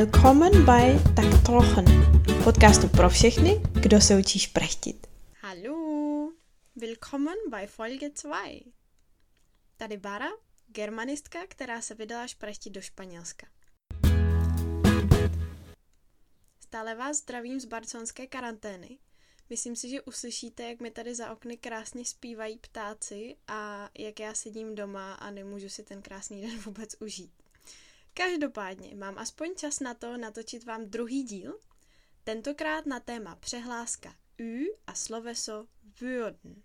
Willkommen bei Tak Trochen, podcastu pro všechny, kdo se učí šprechtit. Hallo, willkommen bei Folge 2. Tady Bara, germanistka, která se vydala šprechtit do Španělska. Stále vás zdravím z barcelonské karantény. Myslím si, že uslyšíte, jak mi tady za okny krásně zpívají ptáci a jak já sedím doma a nemůžu si ten krásný den vůbec užít. Každopádně mám aspoň čas na to natočit vám druhý díl, tentokrát na téma přehláska ü a sloveso würden.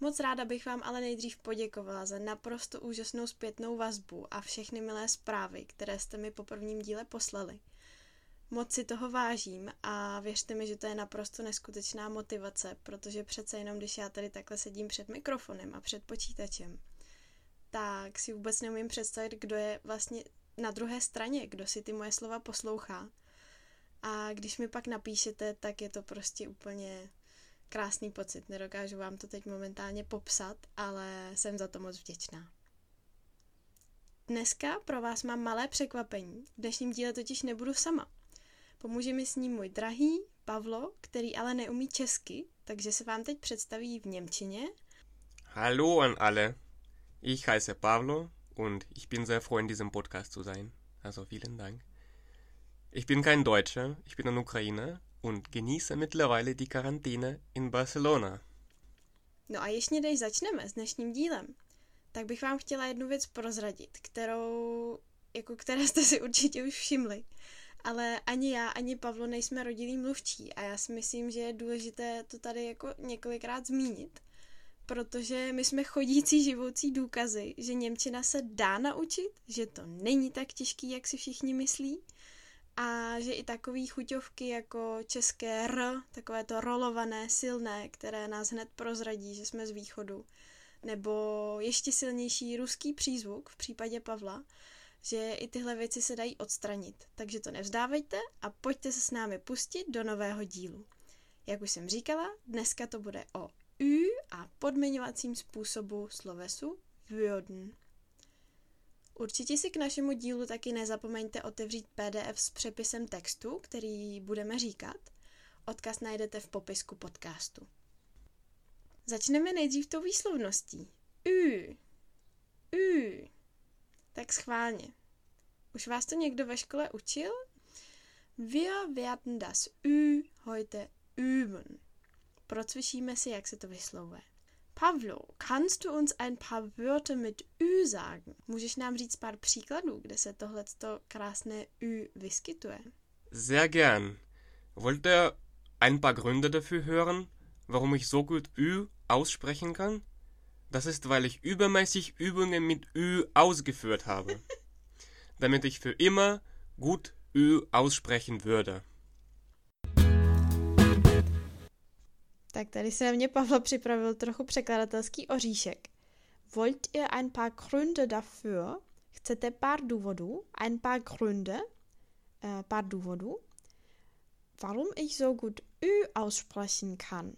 Moc ráda bych vám ale nejdřív poděkovala za naprosto úžasnou zpětnou vazbu a všechny milé zprávy, které jste mi po prvním díle poslali. Moc si toho vážím a věřte mi, že to je naprosto neskutečná motivace, protože přece jenom, když já tady takhle sedím před mikrofonem a před počítačem, tak si vůbec neumím představit, kdo je vlastně na druhé straně, kdo si ty moje slova poslouchá. A když mi pak napíšete, tak je to prostě úplně krásný pocit. Nedokážu vám to teď momentálně popsat, ale jsem za to moc vděčná. Dneska pro vás mám malé překvapení. V dnešním díle totiž nebudu sama. Pomůže mi s ním můj drahý Pavlo, který ale neumí česky, takže se vám teď představí v Němčině. Hallo an alle. Ich heiße Pavlo und ich bin sehr froh, in diesem Podcast zu sein. Also vielen Dank. Ich bin kein Deutscher, ich bin ein Ukrainer und genieße mittlerweile die Quarantäne in Barcelona. No a ještě než začneme s dnešním dílem, tak bych vám chtěla jednu věc prozradit, kterou, jako které jste si určitě už všimli. Ale ani já, ani Pavlo nejsme rodilí mluvčí a já si myslím, že je důležité to tady jako několikrát zmínit, protože my jsme chodící živoucí důkazy, že Němčina se dá naučit, že to není tak těžký, jak si všichni myslí a že i takové chuťovky jako české R, takové to rolované, silné, které nás hned prozradí, že jsme z východu, nebo ještě silnější ruský přízvuk v případě Pavla, že i tyhle věci se dají odstranit. Takže to nevzdávejte a pojďte se s námi pustit do nového dílu. Jak už jsem říkala, dneska to bude o ü a podmiňovacím způsobu slovesu würden. Určitě si k našemu dílu taky nezapomeňte otevřít PDF s přepisem textu, který budeme říkat. Odkaz najdete v popisku podcastu. Začneme nejdřív tou výslovností. Ü. Ü. Tak schválně. Už vás to někdo ve škole učil? Wir werden das Ü heute üben. Procvičíme si, jak se to vyslovuje. Pavlo, kannst du uns ein paar Wörter mit Ü sagen? Můžeš nám říct pár příkladů, kde se tohleto krásné Ü vyskytuje? Sehr gern. Wollt ihr ein paar Gründe dafür hören, warum ich so gut Ü aussprechen kann? Das ist, weil ich übermäßig Übungen mit Ü ausgeführt habe. damit ich für immer gut Ü aussprechen würde. Tak tady se na mě Pavlo připravil trochu překladatelský oříšek. Wollt ihr ein paar Gründe dafür? Chcete pár důvodů? Ein paar Gründe? Uh, pár důvodů? Warum ich so gut Ü aussprechen kann?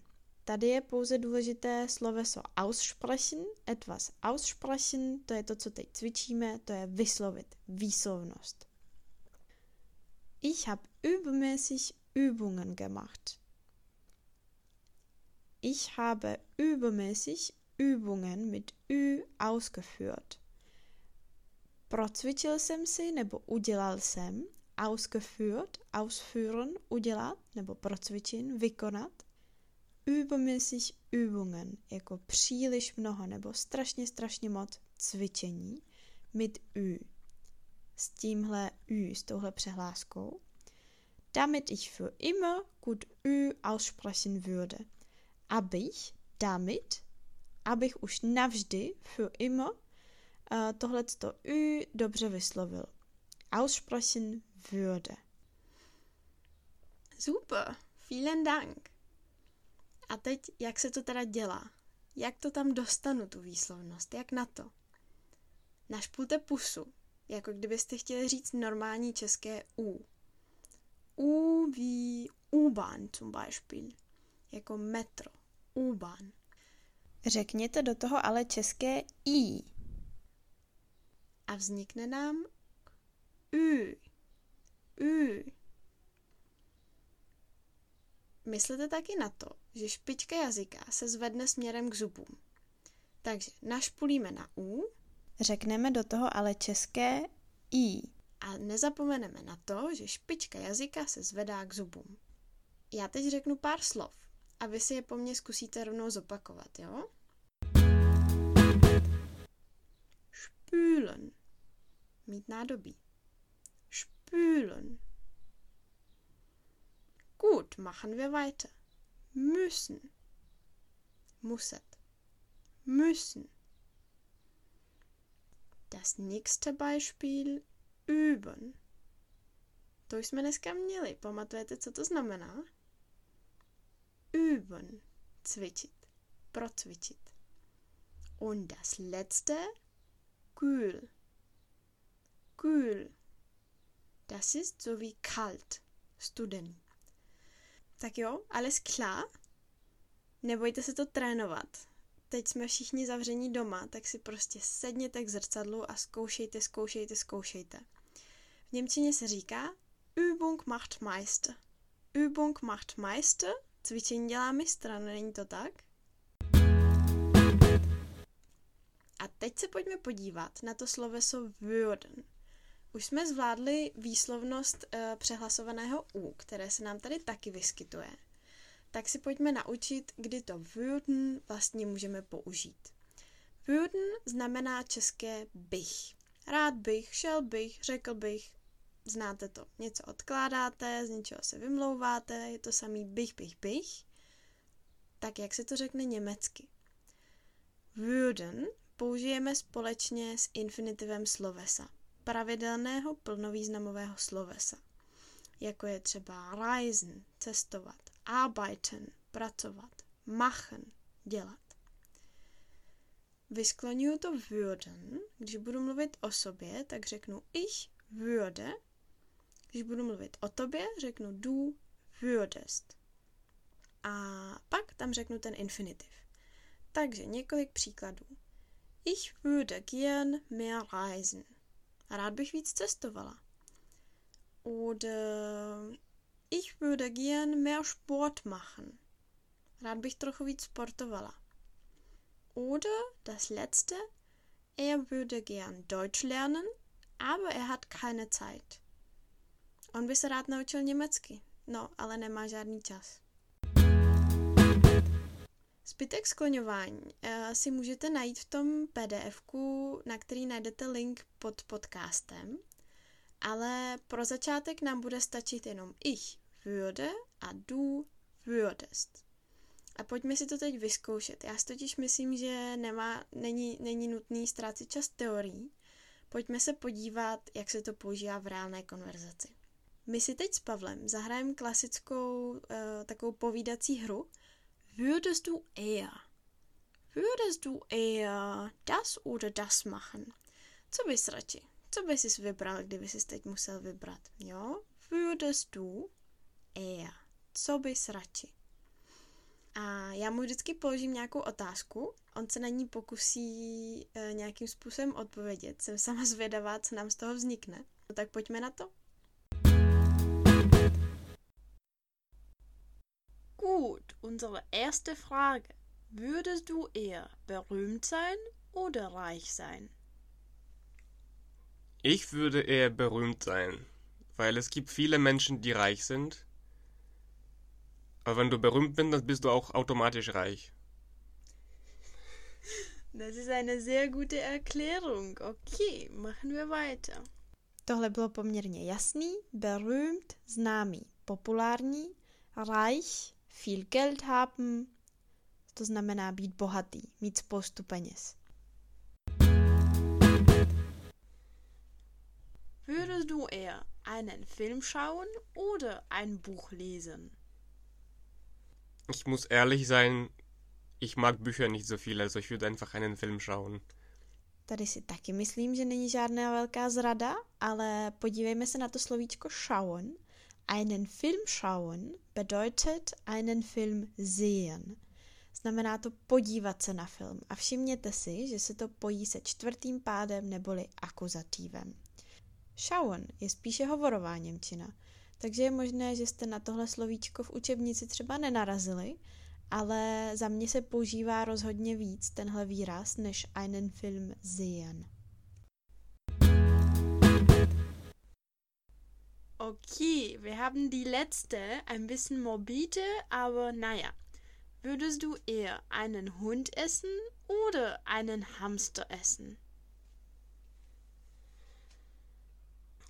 Tady je pouze důležité sloveso aussprechen, etwas aussprechen, to je to, co teď cvičíme, to je vyslovit, výslovnost. Ich habe übermäßig Übungen gemacht. Ich habe übermäßig Übungen mit Ü ausgeführt. Procvičil jsem si nebo udělal jsem, ausgeführt, ausführen, udělat nebo procvičin, vykonat, übermäßig Übungen, jako příliš mnoho nebo strašně, strašně moc cvičení, mit Ü, s tímhle Ü, s touhle přehláskou, damit ich für immer gut Ü aussprechen würde. Abych, damit, abych už navždy, für immer, uh, tohleto Ü dobře vyslovil. Aussprechen würde. Super, vielen Dank. A teď, jak se to teda dělá? Jak to tam dostanu, tu výslovnost? Jak na to? Našpulte pusu, jako kdybyste chtěli říct normální české U. U wie U-Bahn zum Beispiel. Jako metro. U-Bahn. Řekněte do toho ale české I. A vznikne nám Ü. Ü. Myslete taky na to, že špička jazyka se zvedne směrem k zubům. Takže našpulíme na U. Řekneme do toho ale české I. A nezapomeneme na to, že špička jazyka se zvedá k zubům. Já teď řeknu pár slov a vy si je po mně zkusíte rovnou zopakovat, jo? Spülen. Mít nádobí. Spülen. Gut, machen wir weiter. Müssen. Muset. Müssen. Das nächste Beispiel üben. To už jsme dneska měli. Pamatujete, co to znamená? Üben. Cvičit. Procvičit. Und das letzte, kühl. Kühl. Das ist so wie kalt. Studený. Tak jo, alles klar? Nebojte se to trénovat. Teď jsme všichni zavření doma, tak si prostě sedněte k zrcadlu a zkoušejte, zkoušejte, zkoušejte. V Němčině se říká Übung macht Meister. Übung macht Meister, cvičení dělá mistra, není to tak? A teď se pojďme podívat na to sloveso würden. Už jsme zvládli výslovnost e, přehlasovaného U, které se nám tady taky vyskytuje. Tak si pojďme naučit, kdy to würden vlastně můžeme použít. Würden znamená české bych. Rád bych, šel bych, řekl bych, znáte to. Něco odkládáte, z něčeho se vymlouváte, je to samý bych, bych, bych. Tak jak se to řekne německy? Würden použijeme společně s infinitivem slovesa pravidelného plnovýznamového slovesa, jako je třeba reisen, cestovat, arbeiten, pracovat, machen, dělat. Vyskloňuju to würden, když budu mluvit o sobě, tak řeknu ich würde, když budu mluvit o tobě, řeknu du würdest. A pak tam řeknu ten infinitiv. Takže několik příkladů. Ich würde gern mehr reisen. Rád bych víc cestovala. Oder ich würde gern mehr Sport machen. Rád bych trochu víc sportovala. Oder das letzte, er würde gern Deutsch lernen, aber er hat keine Zeit. On by se rád naučil německy, no, ale nemá žádný čas. Zbytek skloňování uh, si můžete najít v tom pdf na který najdete link pod podcastem, ale pro začátek nám bude stačit jenom ich würde a du würdest. A pojďme si to teď vyzkoušet. Já si totiž myslím, že nemá, není, není nutný ztrácet čas teorií. Pojďme se podívat, jak se to používá v reálné konverzaci. My si teď s Pavlem zahrajeme klasickou uh, takovou povídací hru, Würdest du eher, würdest du eher das oder das machen? Co bys radši? Co bys si vybral, kdyby jsi teď musel vybrat? Jo? Würdest du eher. Co bys radši? A já mu vždycky položím nějakou otázku, on se na ní pokusí e, nějakým způsobem odpovědět. Jsem sama zvědavá, co nám z toho vznikne. No tak pojďme na to. Gut, unsere erste Frage. Würdest du eher berühmt sein oder reich sein? Ich würde eher berühmt sein, weil es gibt viele Menschen, die reich sind. Aber wenn du berühmt bist, dann bist du auch automatisch reich. Das ist eine sehr gute Erklärung. Okay, machen wir weiter. Tohle bylo poměrně jasný, berühmt, známý, populární, reich, viel Geld haben, to znamená být bohatý, mít spoustu peněz. Würdest du eher einen Film schauen oder ein Buch lesen? Ich muss ehrlich sein, ich mag Bücher nicht so viel, also ich würde einfach einen Film schauen. Tady si taky myslím, že není žádná velká zrada, ale podívejme se na to slovíčko schauen. Einen Film schauen bedeutet einen Film sehen. Znamená to podívat se na film. A všimněte si, že se to pojí se čtvrtým pádem neboli akuzativem. Schauen je spíše hovorová Němčina, takže je možné, že jste na tohle slovíčko v učebnici třeba nenarazili, ale za mě se používá rozhodně víc tenhle výraz než einen Film sehen. Okay, wir haben die letzte, ein bisschen morbide, aber naja. Würdest du eher einen Hund essen oder einen Hamster essen?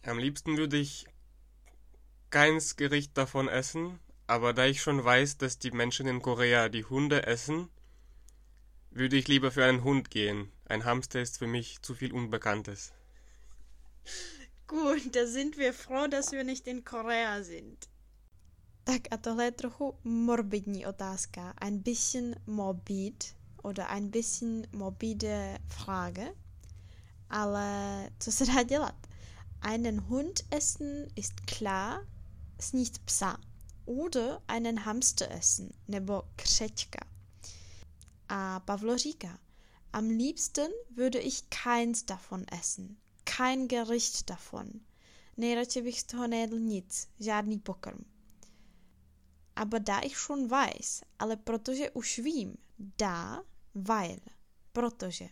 Am liebsten würde ich keins Gericht davon essen, aber da ich schon weiß, dass die Menschen in Korea die Hunde essen, würde ich lieber für einen Hund gehen. Ein Hamster ist für mich zu viel Unbekanntes. Gut, da sind wir froh, dass wir nicht in Korea sind. Tak a tohle je trochu morbidní otázka. Ein bisschen morbid oder ein bisschen morbide Frage. Ale co se dá dělat? Einen Hund essen ist klar, sníst psa. Oder einen Hamster essen, nebo křečka. A Pavlo říká, am liebsten würde ich keins davon essen. Kein Gericht davon. Nejradši bych z toho nejedl nic, žádný pokrm. Aber da ich schon weiß, ale protože už vím, da, weil, protože,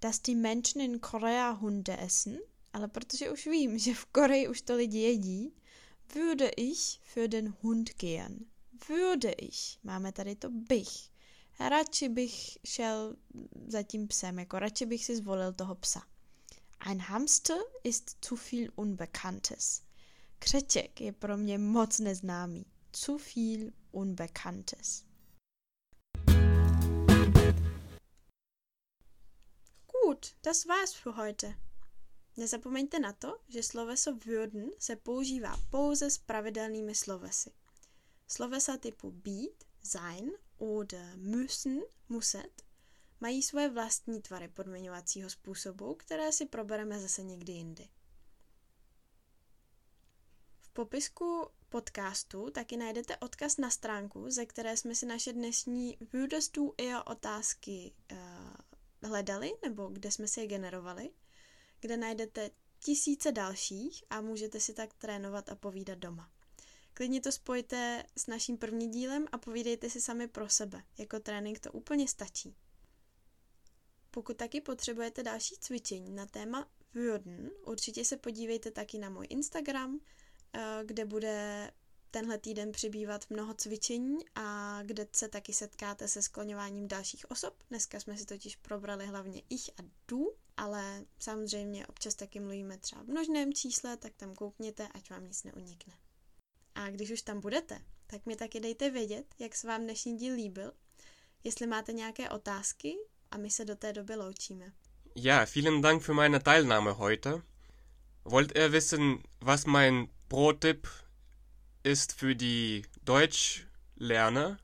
dass die Menschen in Korea Hunde essen, ale protože už vím, že v Koreji už to lidi jedí, würde ich für den Hund gehen. Würde ich. Máme tady to bych. Radši bych šel za tím psem, jako radši bych si zvolil toho psa. Ein Hamster ist zu viel Unbekanntes. Křeček je pro mě moc neznámý. Zu viel Unbekanntes. Gut, das war's für heute. Nezapomeňte na to, že sloveso würden se používá pouze s pravidelnými slovesy. Slovesa typu být, sein oder müssen, muset, mají svoje vlastní tvary podmiňovacího způsobu, které si probereme zase někdy jindy. V popisku podcastu taky najdete odkaz na stránku, ze které jsme si naše dnešní Würdest eher otázky uh, hledali, nebo kde jsme si je generovali – kde najdete tisíce dalších a můžete si tak trénovat a povídat doma. Klidně to spojte s naším prvním dílem a povídejte si sami pro sebe. Jako trénink to úplně stačí. Pokud taky potřebujete další cvičení na téma würden, určitě se podívejte taky na můj Instagram, eh, kde bude tenhle týden přibývat mnoho cvičení a kde se taky setkáte se skloňováním dalších osob. Dneska jsme si totiž probrali hlavně ich a du, ale samozřejmě občas taky mluvíme třeba v množném čísle, tak tam koukněte, ať vám nic neunikne. A když už tam budete, tak mi taky dejte vědět, jak se vám dnešní díl líbil, jestli máte nějaké otázky a my se do té doby loučíme. Ja, vielen Dank für meine Teilnahme heute. Wollt ihr wissen, was mein Pro-Tipp ist für die Deutschlerner?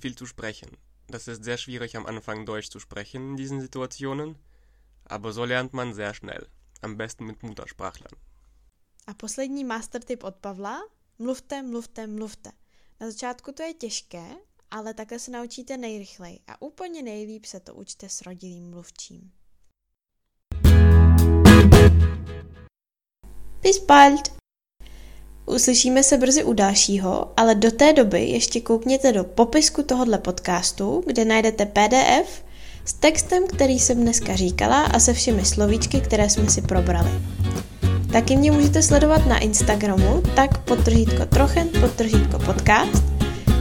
Viel zu sprechen. Das ist sehr schwierig am Anfang Deutsch zu sprechen in diesen Situationen. aber so lernt man sehr schnell. Am besten mit Muttersprachlern. A poslední master tip od Pavla. Mluvte, mluvte, mluvte. Na začátku to je těžké, ale takhle se naučíte nejrychleji a úplně nejlíp se to učte s rodilým mluvčím. Bis bald! Uslyšíme se brzy u dalšího, ale do té doby ještě koukněte do popisku tohohle podcastu, kde najdete PDF s textem, který jsem dneska říkala a se všemi slovíčky, které jsme si probrali. Taky mě můžete sledovat na Instagramu, tak podtržítko trochen, podtržítko podcast,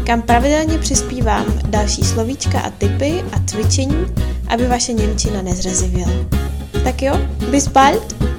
kam pravidelně přispívám další slovíčka a typy a cvičení, aby vaše Němčina nezrezivěla. Tak jo, bis bald!